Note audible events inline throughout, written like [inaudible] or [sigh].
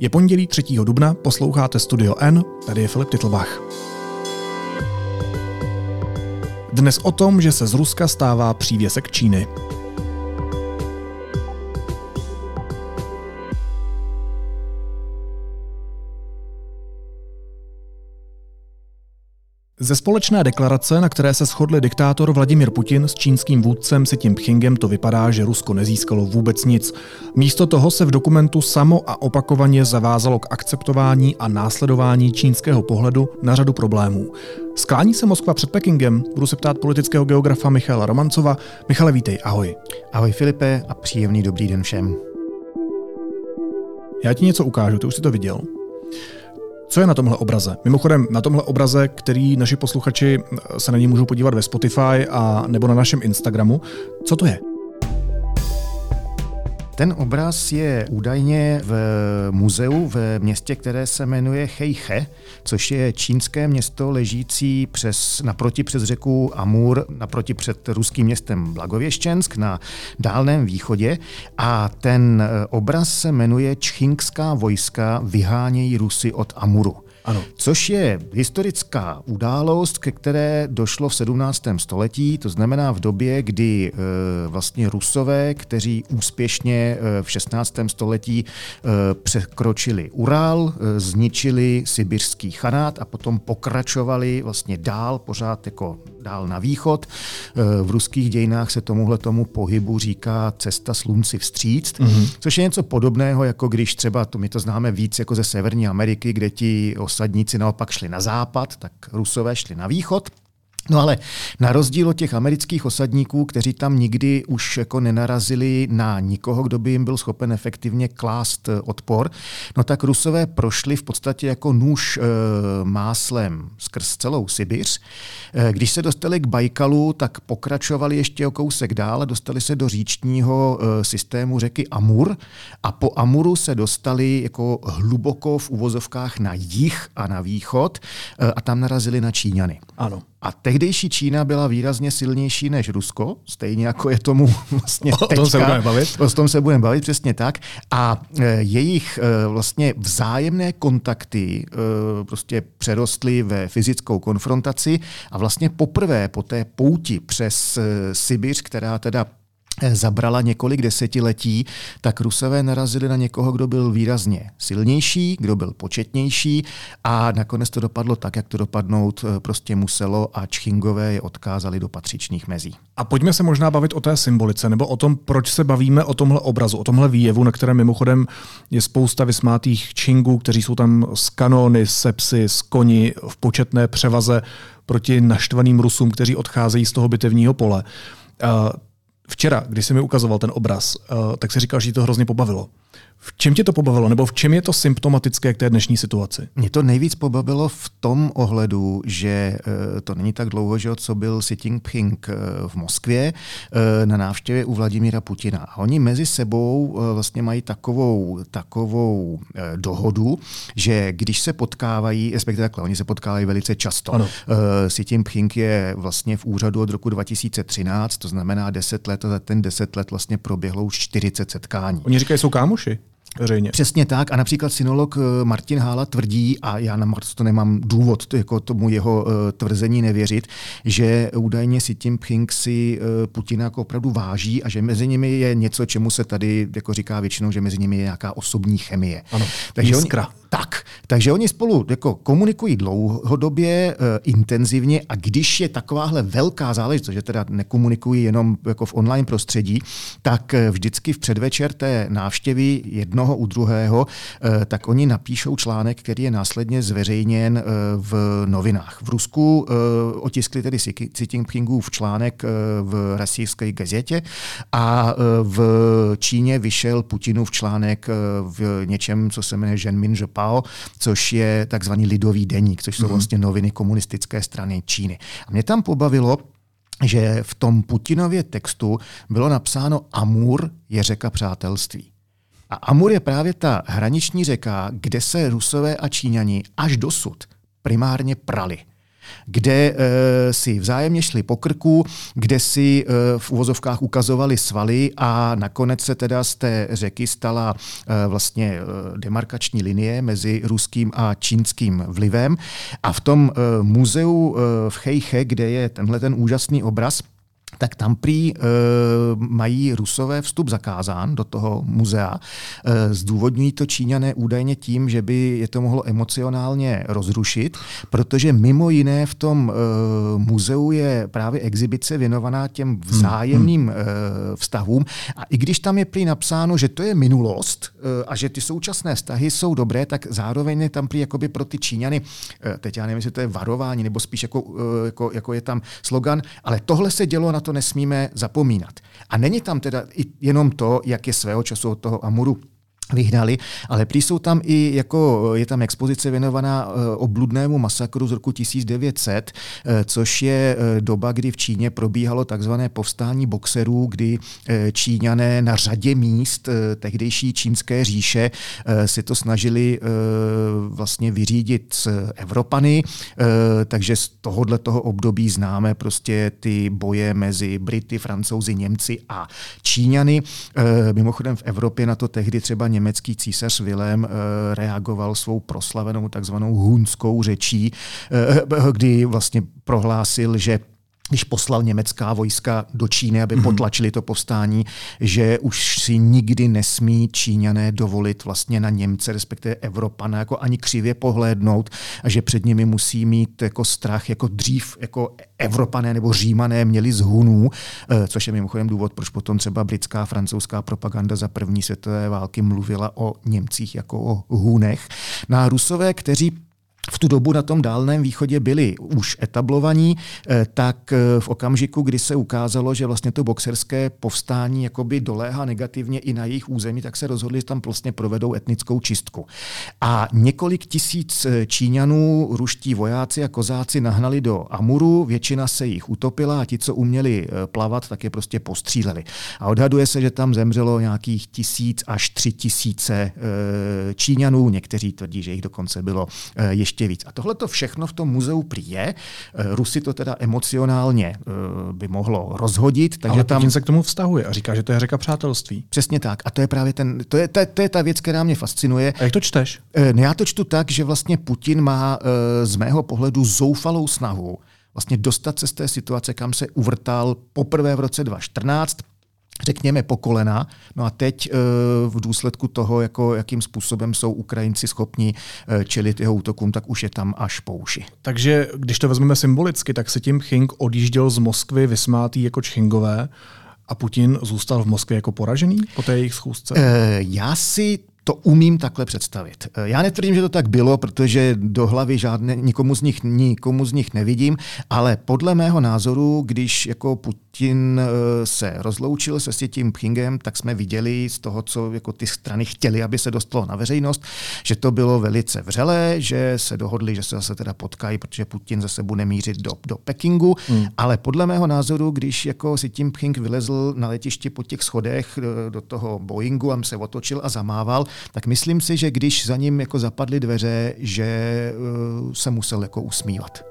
Je pondělí 3. dubna, posloucháte Studio N, tady je Filip Titlbach. Dnes o tom, že se z Ruska stává přívěsek Číny. Ze společné deklarace, na které se shodli diktátor Vladimir Putin s čínským vůdcem Si Jinpingem, to vypadá, že Rusko nezískalo vůbec nic. Místo toho se v dokumentu samo a opakovaně zavázalo k akceptování a následování čínského pohledu na řadu problémů. Sklání se Moskva před Pekingem? Budu se ptát politického geografa Michala Romancova. Michale, vítej, ahoj. Ahoj Filipe a příjemný dobrý den všem. Já ti něco ukážu, ty už jsi to viděl. Co je na tomhle obraze? Mimochodem, na tomhle obraze, který naši posluchači se na něj můžou podívat ve Spotify a nebo na našem Instagramu, co to je? Ten obraz je údajně v muzeu v městě, které se jmenuje Heiche, což je čínské město ležící přes, naproti přes řeku Amur, naproti před ruským městem Blagověščensk na Dálném východě. A ten obraz se jmenuje Čchingská vojska vyhánějí Rusy od Amuru. Ano. Což je historická událost, ke které došlo v 17. století, to znamená v době, kdy e, vlastně Rusové, kteří úspěšně e, v 16. století e, překročili Ural, zničili sibirský chanát a potom pokračovali vlastně dál, pořád jako dál na východ. V ruských dějinách se tomuhle tomu pohybu říká cesta slunci vstříc, mm-hmm. což je něco podobného, jako když třeba, to my to známe víc jako ze Severní Ameriky, kde ti osadníci naopak šli na západ, tak Rusové šli na východ. No ale na rozdíl od těch amerických osadníků, kteří tam nikdy už jako nenarazili na nikoho, kdo by jim byl schopen efektivně klást eh, odpor, no tak Rusové prošli v podstatě jako nůž e, máslem skrz celou Sibiř. E, když se dostali k Bajkalu, tak pokračovali ještě o kousek dál dostali se do říčního e, systému řeky Amur a po Amuru se dostali jako hluboko v uvozovkách na jih a na východ e, a tam narazili na Číňany. Ano. A tehdejší Čína byla výrazně silnější než Rusko, stejně jako je tomu [laughs] vlastně teďka. O tom se budeme bavit. O tom se budeme bavit, přesně tak. A e, jejich e, vlastně vzájemné kontakty e, prostě přerostly ve fyzickou konfrontaci a vlastně poprvé po té pouti přes Sibiř, která teda zabrala několik desetiletí, tak Rusové narazili na někoho, kdo byl výrazně silnější, kdo byl početnější a nakonec to dopadlo tak, jak to dopadnout eh, prostě muselo a Čchingové je odkázali do patřičných mezí. A pojďme se možná bavit o té symbolice, nebo o tom, proč se bavíme o tomhle obrazu, o tomhle výjevu, na kterém mimochodem je spousta vysmátých Čingů, kteří jsou tam z kanony, se psy, z koni v početné převaze proti naštvaným Rusům, kteří odcházejí z toho bitevního pole. Včera, když jsi mi ukazoval ten obraz, uh, tak si říkal, že ti to hrozně pobavilo. V čem tě to pobavilo, nebo v čem je to symptomatické k té dnešní situaci? Mě to nejvíc pobavilo v tom ohledu, že uh, to není tak dlouho, že co byl Xi Jinping v Moskvě uh, na návštěvě u Vladimíra Putina. A oni mezi sebou vlastně mají takovou, takovou dohodu, že když se potkávají, respektive takhle, oni se potkávají velice často. Ano. Xi Jinping je vlastně v úřadu od roku 2013, to znamená 10 let a za ten 10 let vlastně proběhlo už 40 setkání. Oni říkají, jsou kámoši veřejně. Přesně tak. A například synolog eh, Martin Hála tvrdí, a já na to nemám důvod to, jako tomu jeho uh, tvrzení nevěřit, že údajně si tím Pching si uh, Putina jako opravdu váží a že mezi nimi je něco, čemu se tady jako říká většinou, že mezi nimi je nějaká osobní chemie. Ano, takže jiskra. Oni, tak, takže oni spolu jako komunikují dlouhodobě, uh, intenzivně a když je takováhle velká záležitost, že teda nekomunikují jenom jako v online prostředí, tak vždycky v předvečer té návštěvy jednoho u druhého, eh, tak oni napíšou článek, který je následně zveřejněn eh, v novinách. V Rusku eh, otiskli tedy Xi Jinpingův článek v rasijské gazetě a v Číně vyšel Putinův článek v něčem, co se jmenuje Zhenmin Zhepao, což je takzvaný lidový deník, což jsou mm-hmm. vlastně noviny komunistické strany Číny. A mě tam pobavilo, že v tom Putinově textu bylo napsáno Amur je řeka přátelství. A Amur je právě ta hraniční řeka, kde se Rusové a Číňani až dosud primárně prali. Kde e, si vzájemně šli po krku, kde si e, v uvozovkách ukazovali svaly a nakonec se teda z té řeky stala e, vlastně demarkační linie mezi ruským a čínským vlivem. A v tom muzeu v Chejche, kde je tenhle ten úžasný obraz, tak tam prý e, mají rusové vstup zakázán do toho muzea. E, zdůvodňují to Číňané údajně tím, že by je to mohlo emocionálně rozrušit, protože mimo jiné v tom e, muzeu je právě exibice věnovaná těm vzájemným hmm, hmm. e, vztahům a i když tam je prý napsáno, že to je minulost e, a že ty současné vztahy jsou dobré, tak zároveň je tam prý jakoby pro ty Číňany, e, teď já nevím, jestli to je varování, nebo spíš jako, e, jako, jako je tam slogan, ale tohle se dělo na to nesmíme zapomínat. A není tam teda jenom to, jak je svého času od toho Amuru vyhnali, ale prý jsou tam i, jako je tam expozice věnovaná eh, obludnému masakru z roku 1900, eh, což je eh, doba, kdy v Číně probíhalo takzvané povstání boxerů, kdy Číňané na řadě míst tehdejší čínské říše si to snažili vlastně vyřídit s Evropany, takže z tohohle toho období známe prostě ty boje mezi Brity, Francouzi, Němci a Číňany. Mimochodem v Evropě na to tehdy třeba německý císař Vilém eh, reagoval svou proslavenou takzvanou hunskou řečí, eh, kdy vlastně prohlásil, že když poslal německá vojska do Číny, aby mhm. potlačili to povstání, že už si nikdy nesmí Číňané dovolit vlastně na Němce, respektive Evropana, jako ani křivě pohlédnout a že před nimi musí mít jako strach, jako dřív jako Evropané nebo Římané měli z Hunů, eh, což je mimochodem důvod, proč potom třeba britská, francouzská propaganda za první světové války mluvila o Němcích jako o Hunech. Na no Rusové, kteří v tu dobu na tom dálném východě byli už etablovaní, eh, tak eh, v okamžiku, kdy se ukázalo, že vlastně to boxerské povstání jakoby doléhá negativně i na jejich území, tak se rozhodli, že tam vlastně provedou etnickou čistku. A několik tisíc eh, Číňanů, ruští vojáci a kozáci nahnali do Amuru, většina se jich utopila a ti, co uměli plavat, tak je prostě postříleli. A odhaduje se, že tam zemřelo nějakých tisíc až tři tisíce Číňanů, někteří tvrdí, že jich dokonce bylo ještě ještě víc. A tohle to všechno v tom muzeu prý je. Eh, Rusy to teda emocionálně eh, by mohlo rozhodit. Takže Ale tam se k tomu vztahuje a říká, že to je řeka přátelství. Přesně tak. A to je právě ten, to je, to, to je ta věc, která mě fascinuje. A jak to čteš? Eh, no já to čtu tak, že vlastně Putin má z mého pohledu zoufalou snahu vlastně dostat se z té situace, kam se uvrtal poprvé v roce 2014, řekněme, po kolena. No a teď e, v důsledku toho, jako, jakým způsobem jsou Ukrajinci schopni e, čelit jeho útokům, tak už je tam až po uši. Takže když to vezmeme symbolicky, tak se tím Ching odjížděl z Moskvy vysmátý jako Čchingové a Putin zůstal v Moskvě jako poražený po té jejich schůzce? E, já si to umím takhle představit. Eh, já netvrdím, že to tak bylo, protože do hlavy žádné, nikomu z nich, nikomu z nich nevidím, ale podle mého názoru, když jako Putin eh, se rozloučil se s tím Pchingem, tak jsme viděli z toho, co jako ty strany chtěly, aby se dostalo na veřejnost, že to bylo velice vřelé, že se dohodli, že se zase teda potkají, protože Putin zase bude mířit do, do Pekingu, hmm. ale podle mého názoru, když jako si tím Pching vylezl na letišti po těch schodech do, eh, do toho Boeingu a se otočil a zamával, tak myslím si, že když za ním jako zapadly dveře, že uh, se musel jako usmívat.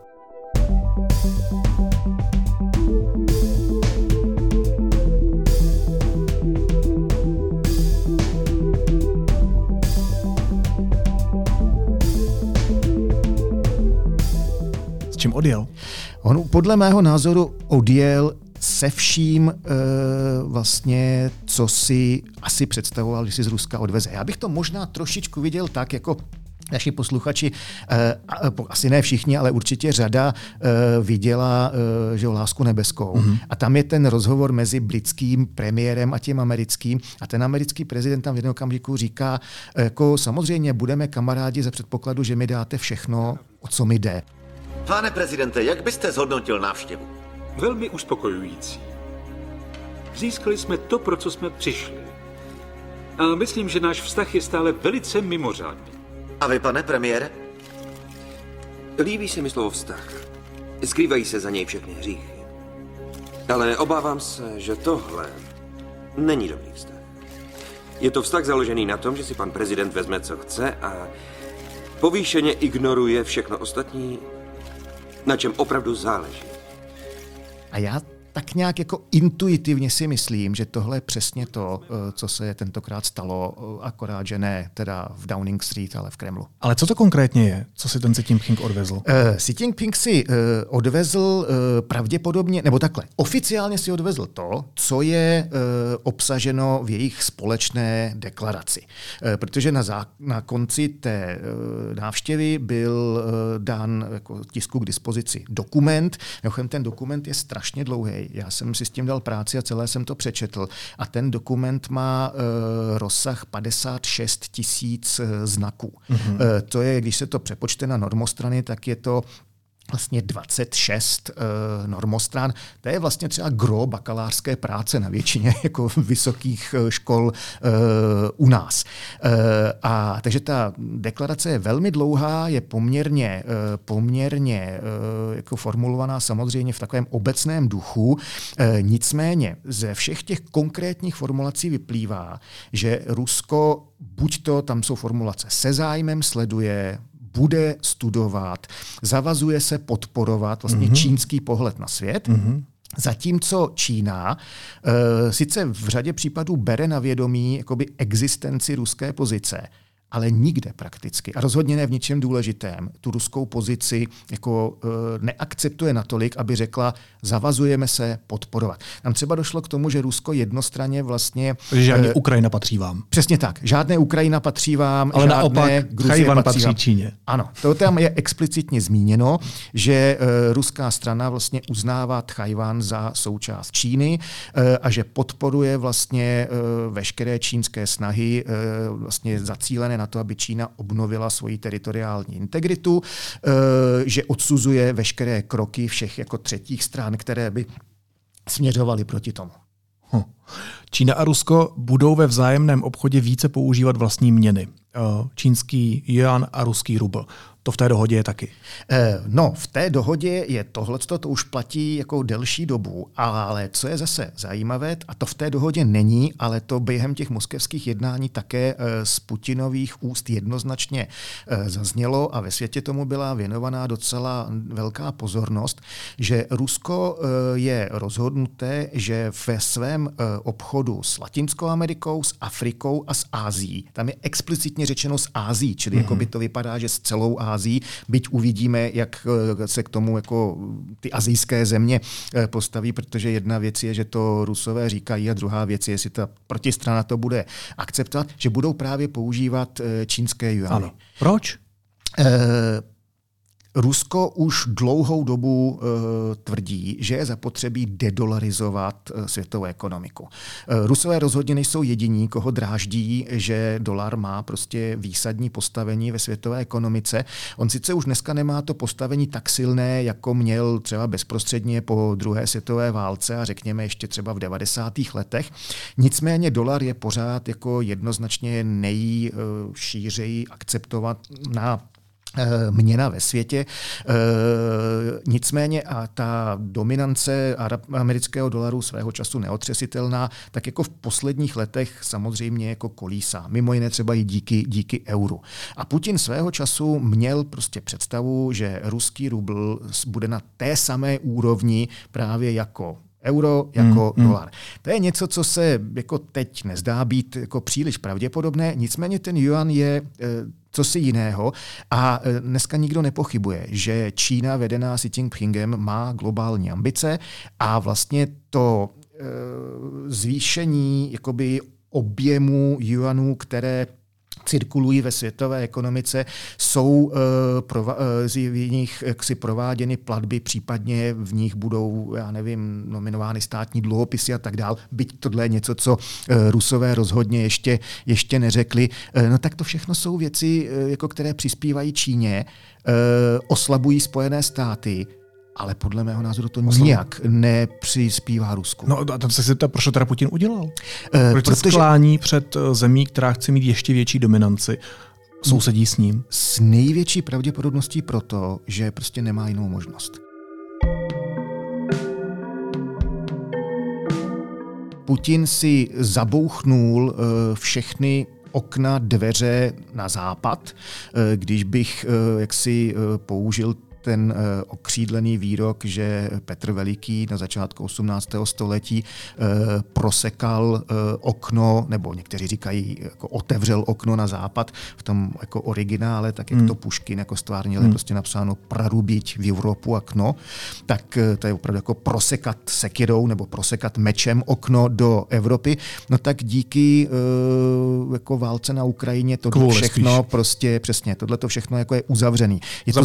S čím odjel? On podle mého názoru odjel se vším e, vlastně, co si asi představoval, že si z Ruska odveze. Já bych to možná trošičku viděl tak, jako naši posluchači, eh, asi ne všichni, ale určitě řada eh, viděla že Lásku nebeskou. Mm-hmm. A tam je ten rozhovor mezi britským premiérem a tím americkým. A ten americký prezident tam v jednom okamžiku říká, jako samozřejmě budeme kamarádi za předpokladu, že mi dáte všechno, o co mi jde. Pane prezidente, jak byste zhodnotil návštěvu? Velmi uspokojující. Získali jsme to, pro co jsme přišli. A myslím, že náš vztah je stále velice mimořádný. A vy, pane premiére? Líbí se mi slovo vztah. Skrývají se za něj všechny hříchy. Ale obávám se, že tohle není dobrý vztah. Je to vztah založený na tom, že si pan prezident vezme, co chce a povýšeně ignoruje všechno ostatní, na čem opravdu záleží. A já tak nějak jako intuitivně si myslím, že tohle je přesně to, eh, co se tentokrát stalo, eh, akorát, že ne teda v Downing Street, ale v Kremlu. Ale co to konkrétně je, co si ten Xi Jinping odvezl? Uh, Xi Jinping si uh, odvezl uh, pravděpodobně, nebo takhle, oficiálně si odvezl to, co je uh, obsaženo v jejich společné deklaraci. Uh, protože na, zá, na konci té uh, návštěvy byl uh, dán jako tisku k dispozici dokument. Mimochodem, ten dokument je strašně dlouhý já jsem si s tím dal práci a celé jsem to přečetl. A ten dokument má uh, rozsah 56 tisíc uh, znaků. Mm-hmm. Uh, to je, když se to přepočte na normostrany, tak je to vlastně 26 uh, normostran. To je vlastně třeba gro bakalářské práce na většině [laughs] jako vysokých uh, škol uh, u nás. Uh, a takže ta deklarace je velmi dlouhá, je poměrně, uh, poměrně uh, jako formulovaná samozřejmě v takovém obecném duchu. Uh, nicméně ze všech těch konkrétních formulací vyplývá, že Rusko buď to, tam jsou formulace se zájmem sleduje bude studovat, zavazuje se podporovat vlastně mm-hmm. čínský pohled na svět. Mm-hmm. Zatímco Čína e, sice v řadě případů bere na vědomí jakoby existenci ruské pozice, ale nikde prakticky, a rozhodně ne v ničem důležitém, tu ruskou pozici jako e, neakceptuje natolik, aby řekla, zavazujeme se podporovat. Tam třeba došlo k tomu, že Rusko jednostranně vlastně... Takže žádný e, Ukrajina patří vám. Přesně tak. Žádné Ukrajina patří vám, ale žádné naopak Gruzie patří, patří. Číně. Ano, to tam je explicitně zmíněno, že e, ruská strana vlastně uznává Tchajvan za součást Číny e, a že podporuje vlastně e, veškeré čínské snahy e, vlastně zacílené na to, aby Čína obnovila svoji teritoriální integritu, eh, že odsuzuje veškeré kroky všech jako třetích stran, které by směřovaly proti tomu. Hm. Čína a Rusko budou ve vzájemném obchodě více používat vlastní měny. Eh, čínský yuan a ruský rubl. To v té dohodě je taky. Eh, no, v té dohodě je tohle, to už platí jako delší dobu, ale co je zase zajímavé, a to v té dohodě není, ale to během těch moskevských jednání také eh, z Putinových úst jednoznačně zaznělo a ve světě tomu byla věnovaná docela velká pozornost, že Rusko je rozhodnuté, že ve svém obchodu s Latinskou Amerikou, s Afrikou a s Ázií, tam je explicitně řečeno s Ázií, čili mm-hmm. jako by to vypadá, že s celou Ázií Ázií, byť uvidíme, jak eh, se k tomu jako ty azijské země eh, postaví, protože jedna věc je, že to Rusové říkají a druhá věc je, jestli ta protistrana to bude akceptovat, že budou právě používat eh, čínské juany. Ano. Proč? Rusko už dlouhou dobu uh, tvrdí, že je zapotřebí dedolarizovat uh, světovou ekonomiku. Uh, Rusové rozhodně nejsou jediní, koho dráždí, že dolar má prostě výsadní postavení ve světové ekonomice. On sice už dneska nemá to postavení tak silné, jako měl třeba bezprostředně po druhé světové válce a řekněme ještě třeba v 90. letech. Nicméně dolar je pořád jako jednoznačně nejšířeji akceptovat na Eh, měna ve světě. E, nicméně a ta dominance amerického dolaru svého času neotřesitelná, tak jako v posledních letech samozřejmě jako kolísá. Mimo jiné třeba i díky, díky euru. A Putin svého času měl prostě představu, že ruský rubl bude na té samé úrovni právě jako euro jako mm, dolar. To je něco, co se jako teď nezdá být jako příliš pravděpodobné, nicméně ten yuan je e, co si jiného. A e, dneska nikdo nepochybuje, že Čína vedená Xi Jinpingem má globální ambice a vlastně to e, zvýšení jakoby objemu yuanů, které cirkulují ve světové ekonomice, jsou prova- uh, v nich jaksi prováděny platby, případně v nich budou, já nevím, nominovány státní dluhopisy a tak dál. Byť tohle je něco, co uh, Rusové rozhodně ještě, ještě neřekli. No tak to všechno jsou věci, jako které přispívají Číně, oslabují Spojené státy, ale podle mého názoru to Oslo. nijak nepřispívá Rusku. No a tam se zeptat, proč to teda Putin udělal? Uh, proč protože... sklání před eh, zemí, která chce mít ještě větší dominanci? Sousedí s ním? S největší pravděpodobností proto, že prostě nemá jinou možnost. Putin si zabouchnul uh, všechny okna, dveře na západ. Když bych jaksi použil ten eh, okřídlený výrok, že Petr Veliký na začátku 18. století eh, prosekal okno, nebo někteří říkají, jako otevřel okno na západ v tom jako originále, tak jak hmm. to Puškin jako stvárnil, hmm. prostě napsáno prarubiť v Evropu okno, tak to je opravdu jako prosekat sekirou nebo prosekat mečem okno do Evropy. No tak díky jako válce na Ukrajině to všechno spíš. prostě přesně, tohle to všechno jako je uzavřený. Je to,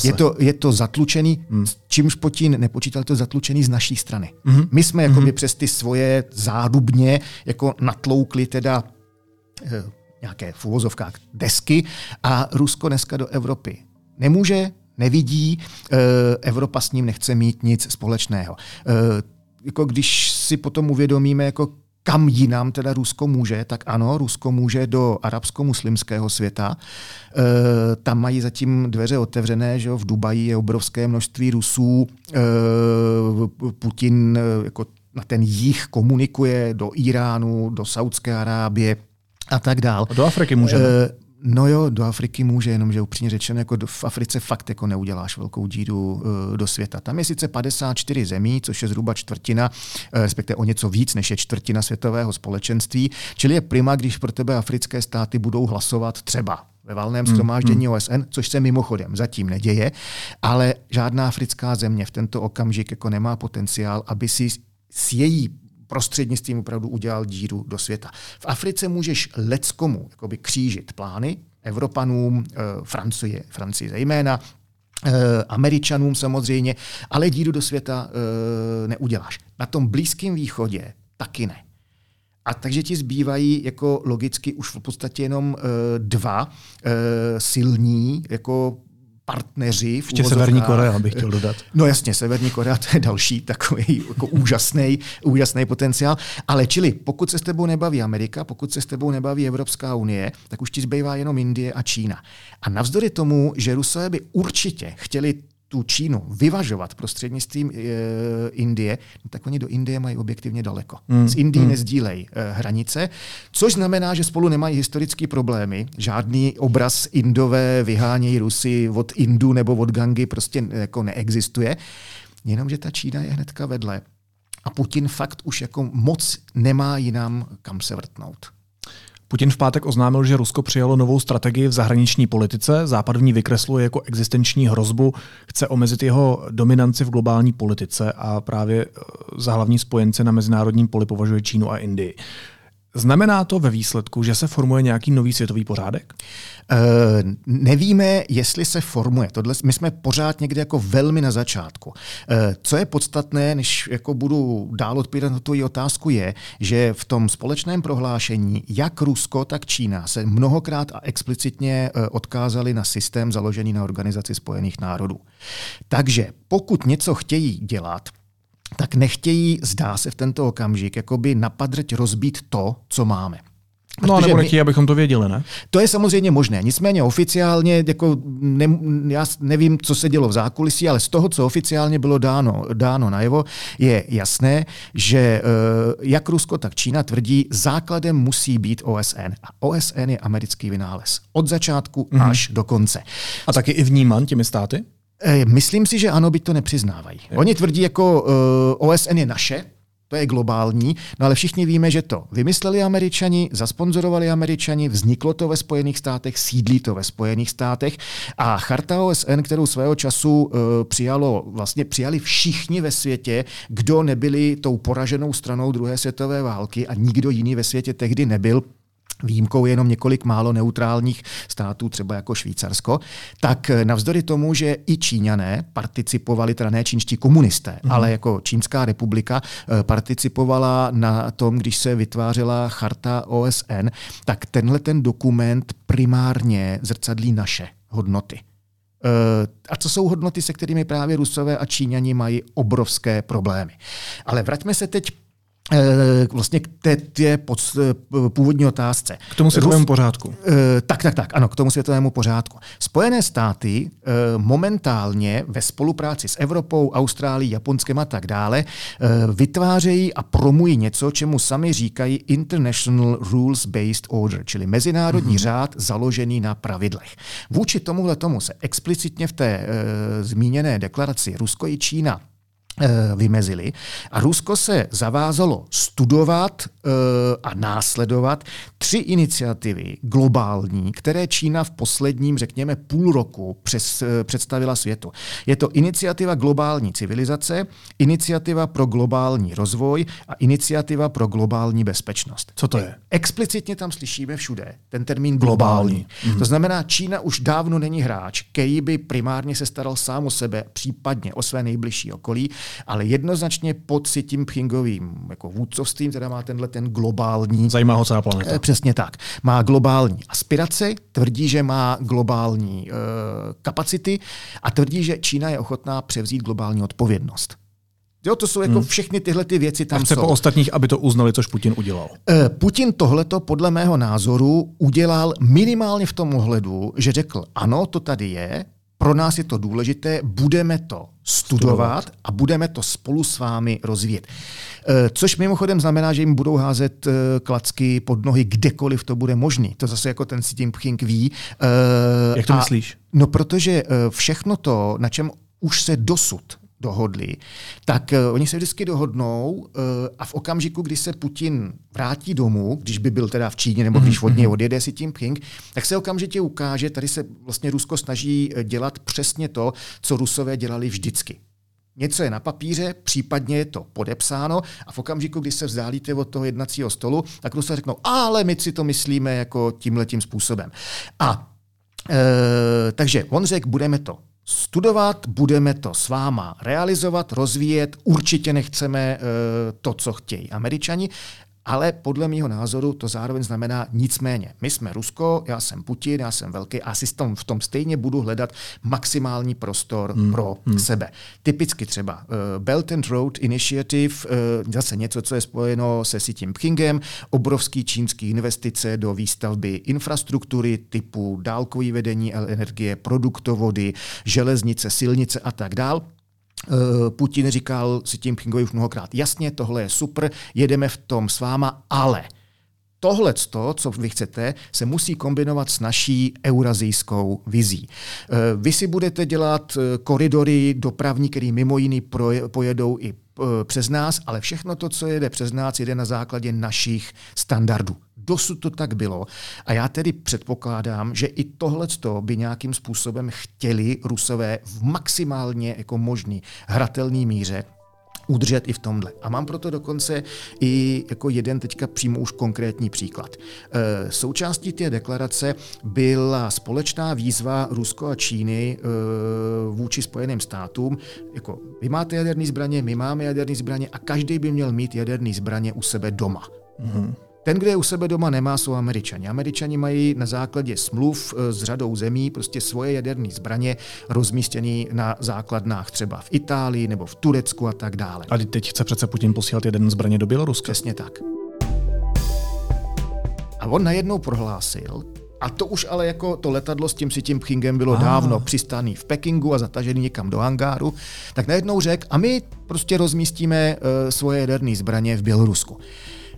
se. Je to, je to zatlučený, hmm. čímž Putin nepočítal, to zatlučený z naší strany. Hmm. My jsme jako hmm. přes ty svoje zádubně jako natloukli teda eh, nějaké v uvozovkách desky a Rusko dneska do Evropy nemůže, nevidí, eh, Evropa s ním nechce mít nic společného. Eh, jako když si potom uvědomíme, jako kam jinam teda Rusko může, tak ano, Rusko může do arabsko-muslimského světa. E, tam mají zatím dveře otevřené, že v Dubaji je obrovské množství Rusů. E, Putin e, jako na ten jich komunikuje do Iránu, do Saudské Arábie a tak dál. A do Afriky může. E, No jo, do Afriky může, jenomže upřímně řečeno, jako v Africe fakt jako neuděláš velkou díru uh, do světa. Tam je sice 54 zemí, což je zhruba čtvrtina, uh, respektive o něco víc, než je čtvrtina světového společenství, čili je prima, když pro tebe africké státy budou hlasovat třeba ve valném hmm, schromáždění hmm. OSN, což se mimochodem zatím neděje, ale žádná africká země v tento okamžik jako nemá potenciál, aby si s její prostřednictvím opravdu udělal díru do světa. V Africe můžeš leckomu jakoby křížit plány, Evropanům, eh, Francie, Francii zejména, eh, Američanům samozřejmě, ale díru do světa eh, neuděláš. Na tom Blízkém východě taky ne. A takže ti zbývají jako logicky už v podstatě jenom dva silní jako partneři. V Ještě Severní Korea bych chtěl dodat. No jasně, Severní Korea to je další takový jako úžasný, úžasný potenciál. Ale čili, pokud se s tebou nebaví Amerika, pokud se s tebou nebaví Evropská unie, tak už ti zbývá jenom Indie a Čína. A navzdory tomu, že Rusové by určitě chtěli tu Čínu vyvažovat prostřednictvím e, Indie, no tak oni do Indie mají objektivně daleko. Mm. Z Indii mm. nezdílejí e, hranice, což znamená, že spolu nemají historické problémy. Žádný obraz Indové vyhánějí Rusy od Indu nebo od Gangy prostě jako neexistuje. Jenomže ta Čína je hnedka vedle. A Putin fakt už jako moc nemá jinam kam se vrtnout. Putin v pátek oznámil, že Rusko přijalo novou strategii v zahraniční politice. Západ v ní vykresluje jako existenční hrozbu, chce omezit jeho dominanci v globální politice a právě eh, za hlavní spojence na mezinárodním poli považuje Čínu a Indii. Znamená to ve výsledku, že se formuje nějaký nový světový pořádek? Uh, nevíme, jestli se formuje. Tohle, my jsme pořád někde jako velmi na začátku. Uh, co je podstatné, než jako budu dál odpovídat na tu otázku, je, že v tom společném prohlášení jak Rusko, tak Čína se mnohokrát a explicitně uh, odkázali na systém založený na Organizaci spojených národů. Takže pokud něco chtějí dělat, tak nechtějí, zdá se v tento okamžik, jakoby napadrť rozbít to, co máme. No a nebo nechtějí, abychom to věděli, ne? To je samozřejmě možné. Nicméně oficiálně, jako ne, já nevím, co se dělo v zákulisí, ale z toho, co oficiálně bylo dáno, dáno najevo, je jasné, že eh, jak Rusko, tak Čína tvrdí, základem musí být OSN. A OSN je americký vynález. Od začátku mm-hmm. až do konce. A taky i vníman těmi státy? Eh, myslím si, že ano, byť to nepřiznávají. Oni tvrdí, jako uh, eh, OSN je naše, to je globální, no ale všichni víme, že to vymysleli američani, zasponzorovali američani, vzniklo to ve Spojených státech, sídlí to ve Spojených státech a charta OSN, kterou svého času uh, přijalo, vlastně přijali všichni ve světě, kdo nebyli tou poraženou stranou druhé světové války a nikdo jiný ve světě tehdy nebyl, Výjimkou je jenom několik málo neutrálních států, třeba jako Švýcarsko, tak navzdory tomu, že i Číňané participovali, teda ne čínští komunisté, mm. ale jako Čínská republika eh, participovala na tom, když se vytvářela charta OSN, tak tenhle ten dokument primárně zrcadlí naše hodnoty. Eh, a co jsou hodnoty, se kterými právě Rusové a Číňani mají obrovské problémy. Ale vraťme se teď Eh, vlastně k té, té pod, eh, původní otázce. K tomu světovému pořádku. Eh, tak, tak, tak, ano, k tomu světovému pořádku. Spojené státy momentálně ve spolupráci s Evropou, Austrálií, Japonskem a tak dále vytvářejí a promují něco, čemu sami říkají International Rules-Based Order, čili mezinárodní mm-hmm. řád založený na pravidlech. Vůči tomuhle tomu se explicitně v té zmíněné deklaraci Rusko i Čína Eh, vymezili. A Rusko se zavázalo studovat eh, a následovat tři iniciativy globální, které Čína v posledním, řekněme, půl roku přes, eh, představila světu. Je to iniciativa globální civilizace, iniciativa pro globální rozvoj a iniciativa pro globální bezpečnost. Co to je? Explicitně tam slyšíme všude ten termín globální. globální. To znamená, Čína už dávno není hráč, který by primárně se staral sám o sebe, případně o své nejbližší okolí, ale jednoznačně pod si tím Pchingovým jako vůdcovstvím, teda má tenhle ten globální... Zajímá ho celá planeta. Eh, přesně tak. Má globální aspirace, tvrdí, že má globální uh, kapacity a tvrdí, že Čína je ochotná převzít globální odpovědnost. Jo, to jsou jako hmm. všechny tyhle ty věci tam chce jsou. po ostatních, aby to uznali, což Putin udělal. Eh, Putin tohleto podle mého názoru udělal minimálně v tom ohledu, že řekl, ano, to tady je, pro nás je to důležité, budeme to studovat a budeme to spolu s vámi rozvíjet. Eh, což mimochodem znamená, že jim budou házet eh, klacky pod nohy kdekoliv to bude možný. To zase jako ten Xi Jinping ví. Jak to a, myslíš? No protože všechno to, na čem už se dosud dohodli, tak uh, oni se vždycky dohodnou uh, a v okamžiku, kdy se Putin vrátí domů, když by byl teda v Číně nebo když od něj mhm. odjede si tím Ping, tak se okamžitě ukáže, tady se vlastně Rusko snaží eh, dělat přesně to, co Rusové dělali vždycky. Něco je na papíře, případně je to podepsáno a v okamžiku, kdy se vzdálíte od toho jednacího stolu, tak Rusové řeknou, ale my si to myslíme jako tímhletím způsobem. A e, takže on řekl, budeme to studovat, budeme to s váma realizovat, rozvíjet. Určitě nechceme e, to, co chtějí američani, ale podle mého názoru to zároveň znamená nicméně. My jsme Rusko, já jsem Putin, já jsem velký, a asi v tom stejně budu hledat maximální prostor hmm. pro hmm. sebe. Typicky třeba uh, Belt and Road Initiative, uh, zase něco, co je spojeno se Xi Jinpingem, obrovský čínský investice do výstavby infrastruktury typu dálkový vedení energie, produktovody, železnice, silnice a tak dále. Eh, Putin říkal si tím Pingovi už mnohokrát, jasně, tohle je super, jedeme v tom s váma, ale Tohle, co vy chcete, se musí kombinovat s naší eurazijskou vizí. Eh, vy si budete dělat eh, koridory dopravní, které mimo jiný pojedou i přes nás, ale všechno to, co jede přes nás, jede na základě našich standardů. Dosud to tak bylo. A já tedy předpokládám, že i tohle by nějakým způsobem chtěli Rusové v maximálně jako možný hratelný míře udržet i v tomhle. A mám proto dokonce i jako jeden teďka přímo už konkrétní příklad. E, součástí té deklarace byla společná výzva Rusko a Číny e, vůči Spojeným státům, jako vy máte jaderné zbraně, my máme jaderné zbraně a každý by měl mít jaderné zbraně u sebe doma. Mm-hmm. Ten, kde je u sebe doma nemá, jsou američani. Američani mají na základě smluv eh, s řadou zemí prostě svoje jaderné zbraně rozmístěné na základnách třeba v Itálii nebo v Turecku a tak dále. A teď chce přece Putin posílat jeden zbraně do Běloruska. Přesně tak. A on najednou prohlásil, a to už ale jako to letadlo s tím si tím Pchingem bylo ah. dávno přistaný v Pekingu a zatažený někam do hangáru, tak najednou řekl, a my prostě rozmístíme uh, svoje jaderné zbraně v Bělorusku.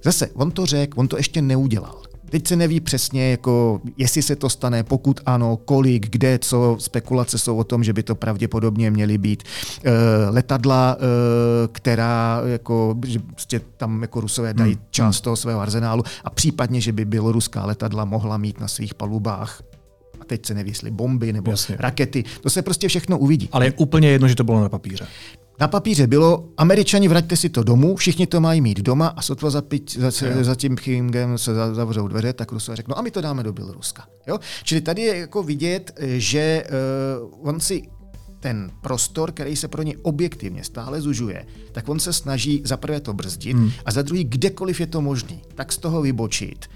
Zase, on to řekl, on to ještě neudělal. Teď se neví přesně, jako, jestli se to stane, pokud ano, kolik, kde, co. Spekulace jsou o tom, že by to pravděpodobně měly být uh, letadla, uh, která, jako, že prostě tam jako Rusové dají hmm. část hmm. toho svého arzenálu a případně, že by běloruská letadla mohla mít na svých palubách a teď se neví, jestli bomby nebo Jasně. rakety. To se prostě všechno uvidí. Ale je úplně jedno, že to bylo na papíře. Na papíře bylo, američani vraťte si to domů, všichni to mají mít doma a sotva za, piť, za, za tím Pchingem se zavřou dveře, tak Rusové řeknou, a my to dáme do Běloruska. Jo? Čili tady je jako vidět, že uh, on si ten prostor, který se pro ně objektivně stále zužuje, tak on se snaží za prvé to brzdit hmm. a za druhý, kdekoliv je to možný, tak z toho vybočit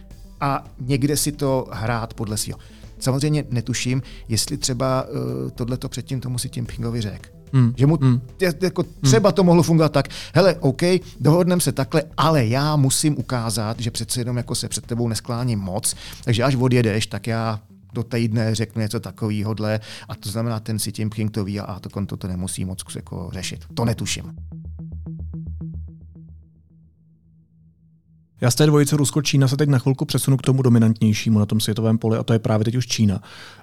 a někde si to hrát podle svého. Samozřejmě netuším, jestli třeba uh, tohleto předtím tomu si tím Pingovi řekl. Hmm. Že mu hmm. jako třeba to mohlo fungovat tak, hele, OK, dohodneme se takhle, ale já musím ukázat, že přece jenom jako se před tebou neskláním moc, takže až odjedeš, tak já do týdne řeknu něco takového, a to znamená, ten si tím King to ví a to konto to nemusí moc jako řešit. To netuším. Já z té dvojice Rusko-Čína se teď na chvilku přesunu k tomu dominantnějšímu na tom světovém poli, a to je právě teď už Čína.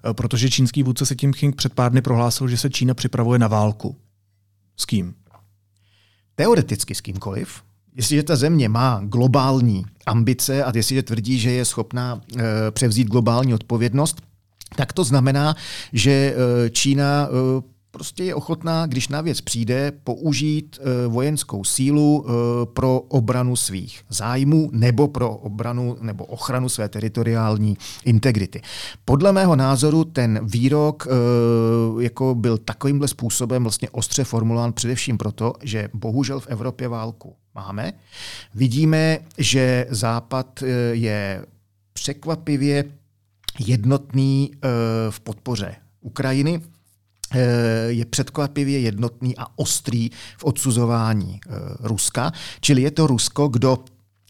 E, protože čínský vůdce se tím King před pár dny prohlásil, že se Čína připravuje na válku. S kým? Teoreticky s kýmkoliv. Jestliže ta země má globální ambice a jestliže tvrdí, že je schopná e, převzít globální odpovědnost, tak to znamená, že e, Čína e, prostě je ochotná, když na věc přijde, použít e, vojenskou sílu e, pro obranu svých zájmů nebo pro obranu nebo ochranu své teritoriální integrity. Podle mého názoru ten výrok e, jako byl takovýmhle způsobem vlastně ostře formulován především proto, že bohužel v Evropě válku máme. Vidíme, že Západ je překvapivě jednotný v podpoře Ukrajiny, Eh, je předkvapivě jednotný a ostrý v odsuzování eh, Ruska. Čili je to Rusko, kdo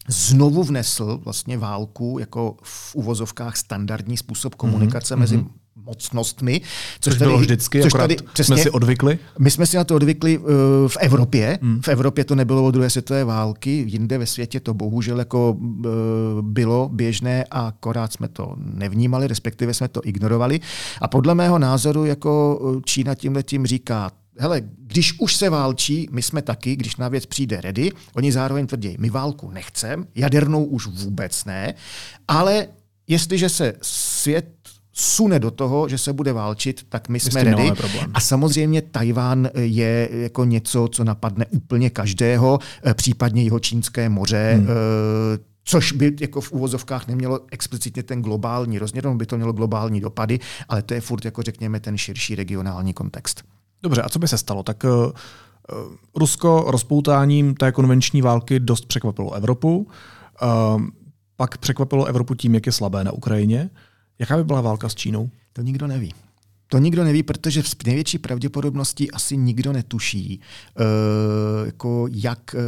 znovu vnesl vlastně válku jako v uvozovkách standardní způsob komunikace mm-hmm. mezi mocnostmi. Což, což tady, bylo vždycky, což tady, přesně, jsme si odvykli? My jsme si na to odvykli uh, v Evropě. Hmm. V Evropě to nebylo od druhé světové války, jinde ve světě to bohužel jako uh, bylo běžné a akorát jsme to nevnímali, respektive jsme to ignorovali. A podle mého názoru jako Čína tímhle tím říká, hele, když už se válčí, my jsme taky, když na věc přijde ready, oni zároveň tvrdí, my válku nechcem, jadernou už vůbec ne, ale jestliže se svět sune do toho, že se bude válčit, tak my jsme ready. A samozřejmě Tajván je jako něco, co napadne úplně každého, eh, případně jeho čínské moře, hmm. Eh, což by jako v úvozovkách nemělo explicitně ten globální rozměr, by to mělo globální dopady, ale to je furt jako řekněme ten širší regionální kontext. Dobře, a co by se stalo? Tak uh, Rusko rozpoutáním té konvenční války dost překvapilo Evropu. Uh, pak překvapilo Evropu tím, jak je slabé na Ukrajině. Jaká by byla válka s Čínou? To nikdo neví. To nikdo neví, protože v největší pravděpodobnosti asi nikdo netuší, uh, jako jak uh,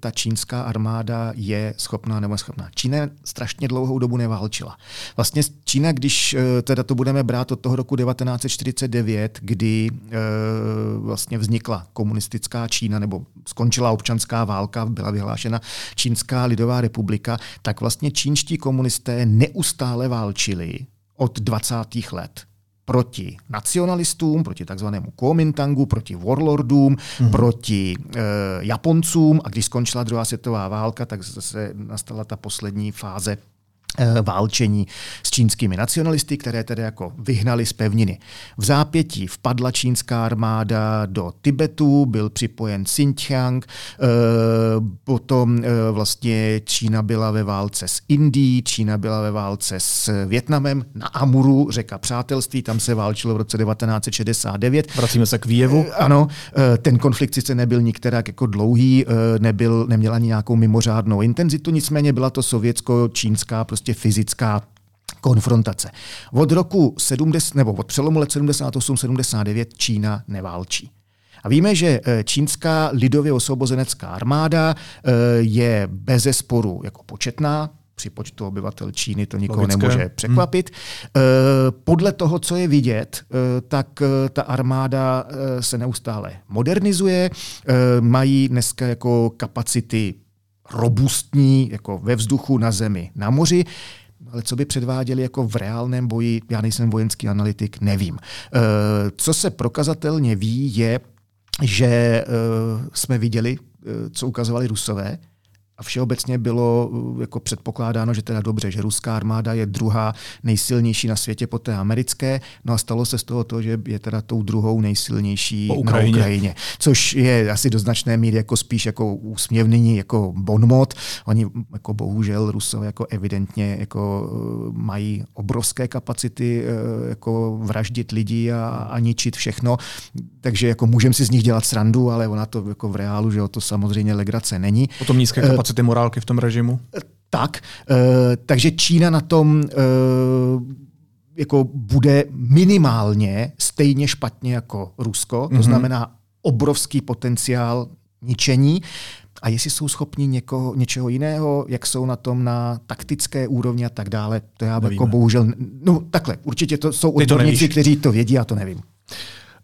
ta čínská armáda je schopná nebo schopná. Čína strašně dlouhou dobu neválčila. Vlastně Čína, když uh, teda to budeme brát od toho roku 1949, kdy vlastně vznikla komunistická Čína nebo skončila občanská válka, byla vyhlášena Čínská lidová republika, tak vlastně čínští komunisté neustále válčili od 20. let proti nacionalistům, proti takzvanému Kuomintangu, proti warlordům, mm. proti e, Japoncům a když skončila druhá světová válka, tak zase nastala ta poslední fáze válčení s čínskými nacionalisty, které tedy jako vyhnali z pevniny. V zápětí vpadla čínská armáda do Tibetu, byl připojen Xinjiang, eh, potom eh, vlastně Čína byla ve válce s Indií, Čína byla ve válce s Větnamem, na Amuru, řeka přátelství, tam se válčilo v roce 1969. Vracíme se k výjevu. Ano, ten konflikt sice nebyl nikterak jako dlouhý, nebyl, neměl ani nějakou mimořádnou intenzitu, nicméně byla to sovětsko-čínská prostě prostě fyzická konfrontace. Od roku 70, nebo od přelomu let 78-79 Čína neválčí. A víme, že eh, čínská lidově osvobozenecká armáda eh, je bez sporu jako početná, při počtu obyvatel Číny to nikoho Logické. nemůže překvapit. Hmm. Podle toho, co je vidět, tak ta armáda se neustále modernizuje, mají dneska jako kapacity robustní jako ve vzduchu, na zemi, na moři. Ale co by předváděli jako v reálném boji, já nejsem vojenský analytik, nevím. Eh, co se prokazatelně ví, je, že eh, jsme viděli, eh, co ukazovali Rusové, a všeobecně bylo uh, jako předpokládáno, že teda dobře, že ruská armáda je druhá nejsilnější na světě po té americké, no a stalo se z toho to, že je teda tou druhou nejsilnější Ukrajině. na Ukrajině. Což je asi do značné míry jako spíš jako úsměvný jako bonmot. Oni jako bohužel Rusové jako evidentně jako uh, mají obrovské kapacity uh, jako vraždit lidi a, a ničit všechno, takže jako můžeme si z nich dělat srandu, ale ona to jako v reálu, že to samozřejmě legrace není. Potom nízké kapacity kapacity morálky v tom režimu? tak. E, takže Čína na tom e, jako bude minimálně stejně špatně jako Rusko, to mm-hmm. znamená obrovský potenciál ničení. A jestli jsou schopni někoho, něčeho jiného, jak jsou na tom na taktické úrovni a tak dále, to já Nevíme. jako bohužel, no takhle, určitě to jsou odborníci, kteří to vědí, já to nevím.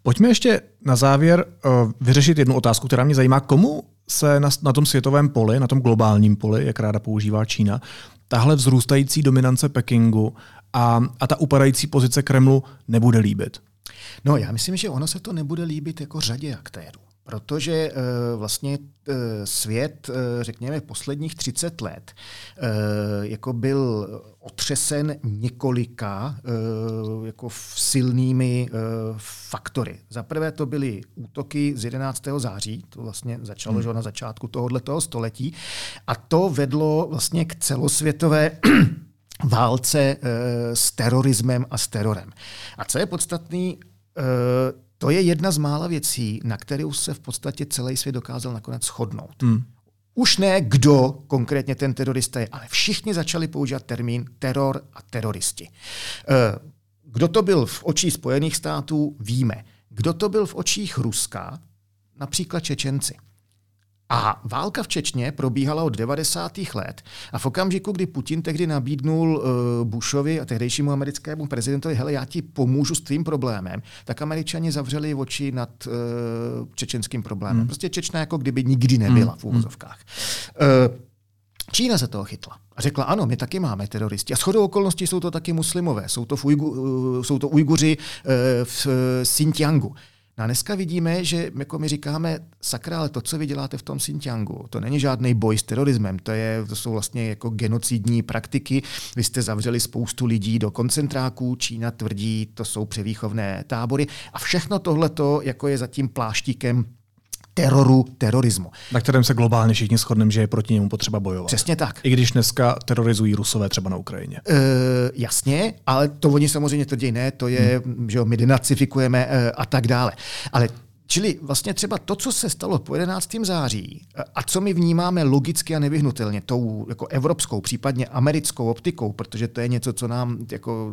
Pojďme ještě na závěr uh, vyřešit jednu otázku, která mě zajímá. Komu se na, na tom světovém poli, na tom globálním poli, jak ráda používá Čína, tahle vzrůstající dominance Pekingu a, a ta upadající pozice Kremlu nebude líbit? No, já myslím, že ono se to nebude líbit jako řadě aktérů. Protože uh, vlastně uh, svět, uh, řekněme, posledních 30 let jako byl otřesen několika jako silnými faktory. Za prvé to byly útoky z 11. září, to vlastně začalo hmm. že na začátku tohoto století, a to vedlo vlastně k celosvětové [clears throat] válce s terorismem a s terorem. A co je podstatný, to je jedna z mála věcí, na kterou se v podstatě celý svět dokázal nakonec shodnout. Hmm. Už ne kdo konkrétně ten terorista je, ale všichni začali používat termín teror a teroristi. Eh, kdo to byl v očích Spojených států, víme. Kdo to byl v očích Ruska, například Čečenci. A válka v Čečně probíhala od 90. let a v okamžiku, kdy Putin tehdy nabídnul uh, Bushovi a tehdejšímu americkému prezidentovi, hele, já ti pomůžu s tvým problémem, tak američani zavřeli oči nad uh, čečenským problémem. Hmm. Prostě Čečna jako kdyby nikdy nebyla hmm. v úvozovkách. Uh, Čína se toho chytla a řekla, ano, my taky máme teroristi. A shodou okolností jsou to taky muslimové, jsou to, Ujgu, uh, jsou to Ujguři uh, v uh, Xinjiangu. No a dneska vidíme, že jako my říkáme, sakra, ale to, co vy děláte v tom Xinjiangu, to není žádný boj s terorismem, to, je, to jsou vlastně jako genocidní praktiky. Vy jste zavřeli spoustu lidí do koncentráků, Čína tvrdí, to jsou převýchovné tábory a všechno tohleto jako je zatím pláštíkem teroru, terorismu. Na kterém se globálně všichni shodneme, že je proti němu potřeba bojovat. Přesně tak. I když dneska terorizují Rusové třeba na Ukrajině. E, jasně, ale to oni samozřejmě tvrdí, ne, to je, hmm. že my denacifikujeme e, a tak dále. Ale Čili vlastně třeba to, co se stalo po 11. září a co my vnímáme logicky a nevyhnutelně tou jako evropskou, případně americkou optikou, protože to je něco, co nám jako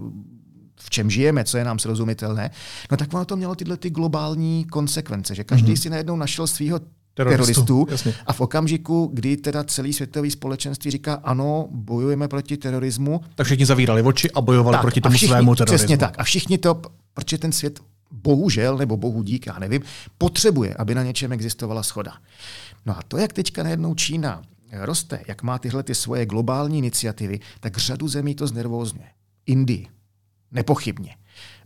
v čem žijeme, co je nám srozumitelné, no tak ono to mělo tyhle ty globální konsekvence, že každý mm-hmm. si najednou našel svého teroristů, teroristů a v okamžiku, kdy teda celý světový společenství říká ano, bojujeme proti terorismu. Tak všichni zavírali oči a bojovali tak, proti tomu všichni, svému terorismu. Přesně tak. A všichni to, protože ten svět bohužel, nebo bohu dík, já nevím, potřebuje, aby na něčem existovala schoda. No a to, jak teďka najednou Čína roste, jak má tyhle ty svoje globální iniciativy, tak řadu zemí to znervózňuje. Indii, Nepochybně.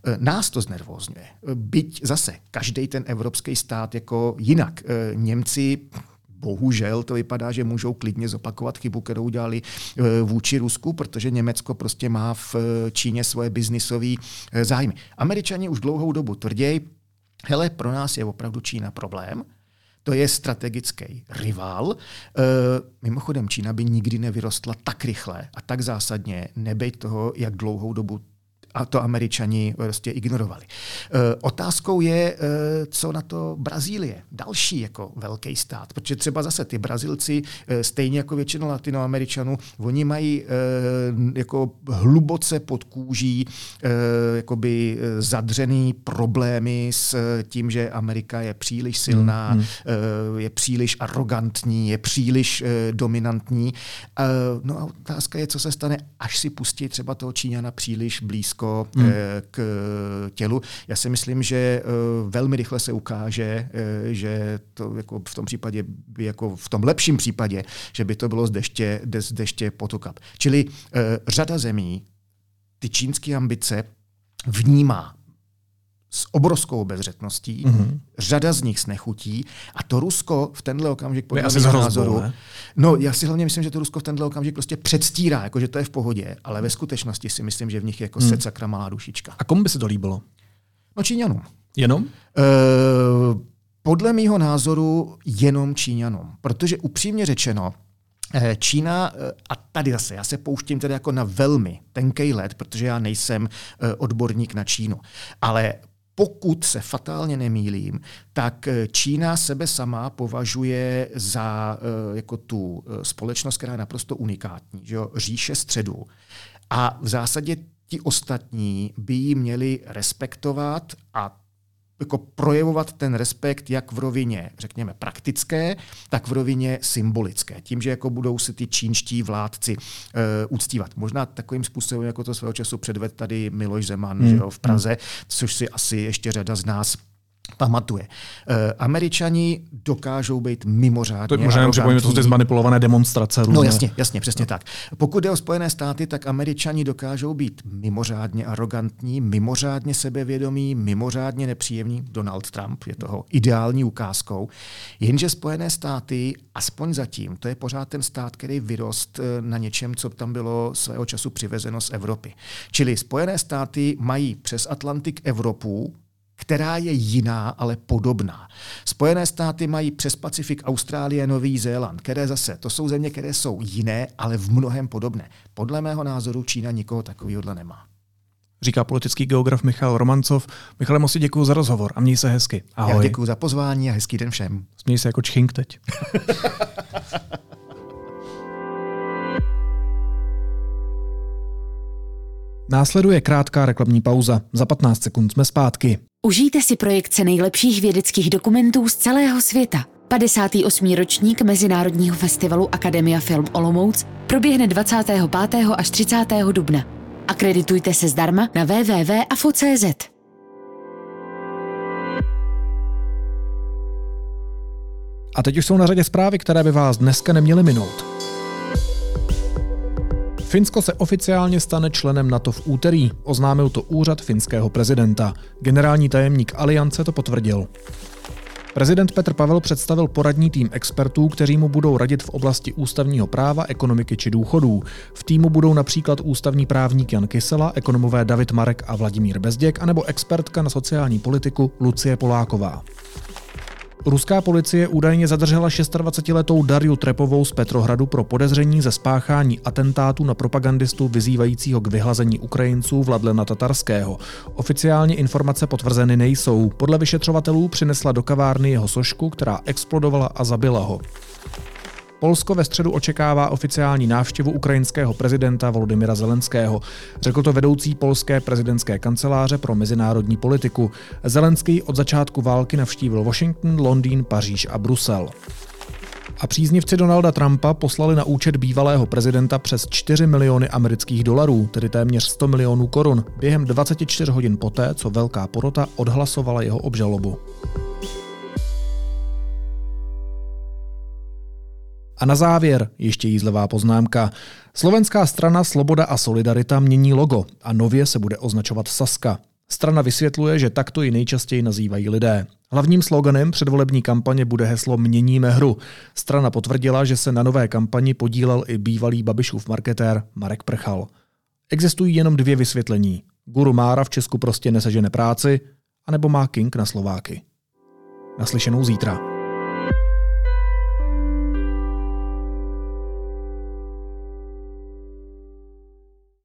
E, nás to znervózňuje. E, byť zase každý ten evropský stát jako jinak. E, Němci bohužel to vypadá, že můžou klidně zopakovat chybu, kterou udělali vůči Rusku, protože Německo prostě má v Číně svoje biznisové zájmy. Američani už dlouhou dobu tvrději, hele, pro nás je opravdu Čína problém, to je strategický rival. E, mimochodem, Čína by nikdy nevyrostla tak rychle a tak zásadně, nebejt toho, jak dlouhou dobu a to američani prostě ignorovali. E, otázkou je, e, co na to Brazílie, další jako velký stát, protože třeba zase ty Brazilci, e, stejně jako většina latinoameričanů, oni mají jako hluboce pod kůží jakoby zadřený problémy s tím, že Amerika je příliš silná, hmm, hmm. je příliš arrogantní, je příliš dominantní. No a otázka je, co se stane, až si pustí třeba toho Číňana příliš blízko blízko hmm. Eh, k tělu. Já si myslím, že eh, velmi rychle se ukáže, eh, že to jako v tom případě, jako v tom lepším případě, že by to bylo z deště, z deště potokap. Čili řada zemí ty čínské ambice vnímá s obrovskou bezřetností, mm-hmm. řada z nich s nechutí a to Rusko v tenhle okamžik podle mého názoru, ne? no já si hlavně myslím, že to Rusko v tenhle okamžik prostě předstírá, jako že to je v pohodě, ale ve skutečnosti si myslím, že v nich je jako mm. set sakra malá dušička. A komu by se to líbilo? No Číňanům. Jenom? Uh, podle mého názoru jenom Číňanům, protože upřímně řečeno, eh, Čína, eh, a tady zase, já se pouštím tedy jako na velmi tenký let, protože já nejsem odborník na Čínu, ale pokud se fatálně nemýlím, tak Čína sebe sama považuje za jako tu společnost, která je naprosto unikátní, že jo? říše středu. A v zásadě ti ostatní by ji měli respektovat a jako projevovat ten respekt jak v rovině, řekněme, praktické, tak v rovině symbolické. Tím, že jako budou se ty čínští vládci uh, uctívat. Možná takovým způsobem, jako to svého času předved tady Miloš Zeman hmm. že jo, v Praze, což si asi ještě řada z nás pamatuje. E, Američani dokážou být mimořádně To možná jenom to ty zmanipulované demonstrace. Různé. No jasně, jasně, přesně no. tak. Pokud jde o Spojené státy, tak Američani dokážou být mimořádně arrogantní, mimořádně sebevědomí, mimořádně nepříjemní. Donald Trump je toho ideální ukázkou. Jenže Spojené státy, aspoň zatím, to je pořád ten stát, který vyrost e, na něčem, co tam bylo svého času přivezeno z Evropy. Čili Spojené státy mají přes Atlantik Evropu, která je jiná, ale podobná. Spojené státy mají přes Pacifik Austrálie, Nový Zéland, které zase, to jsou země, které jsou jiné, ale v mnohem podobné. Podle mého názoru Čína nikoho takového nemá. Říká politický geograf Michal Romancov. Michale, moc děkuji za rozhovor a měj se hezky. Ahoj. Já děkuji za pozvání a hezký den všem. Směj se jako čchink teď. [laughs] Následuje krátká reklamní pauza. Za 15 sekund jsme zpátky. Užijte si projekce nejlepších vědeckých dokumentů z celého světa. 58. ročník Mezinárodního festivalu Akademia Film Olomouc proběhne 25. až 30. dubna. Akreditujte se zdarma na www.afo.cz. A teď už jsou na řadě zprávy, které by vás dneska neměly minout. Finsko se oficiálně stane členem NATO v úterý, oznámil to úřad finského prezidenta. Generální tajemník Aliance to potvrdil. Prezident Petr Pavel představil poradní tým expertů, kteří mu budou radit v oblasti ústavního práva, ekonomiky či důchodů. V týmu budou například ústavní právník Jan Kysela, ekonomové David Marek a Vladimír Bezděk, anebo expertka na sociální politiku Lucie Poláková. Ruská policie údajně zadržela 26-letou Dariu Trepovou z Petrohradu pro podezření ze spáchání atentátu na propagandistu vyzývajícího k vyhlazení Ukrajinců Vladlena Tatarského. Oficiálně informace potvrzeny nejsou. Podle vyšetřovatelů přinesla do kavárny jeho sošku, která explodovala a zabila ho. Polsko ve středu očekává oficiální návštěvu ukrajinského prezidenta Volodymyra Zelenského. Řekl to vedoucí polské prezidentské kanceláře pro mezinárodní politiku. Zelenský od začátku války navštívil Washington, Londýn, Paříž a Brusel. A příznivci Donalda Trumpa poslali na účet bývalého prezidenta přes 4 miliony amerických dolarů, tedy téměř 100 milionů korun, během 24 hodin poté, co velká porota odhlasovala jeho obžalobu. A na závěr ještě jízlivá poznámka. Slovenská strana Sloboda a Solidarita mění logo a nově se bude označovat Saska. Strana vysvětluje, že takto ji nejčastěji nazývají lidé. Hlavním sloganem předvolební kampaně bude heslo Měníme hru. Strana potvrdila, že se na nové kampani podílel i bývalý Babišův marketér Marek Prchal. Existují jenom dvě vysvětlení. Guru Mára v Česku prostě nesežene práci, anebo má King na Slováky. Naslyšenou zítra.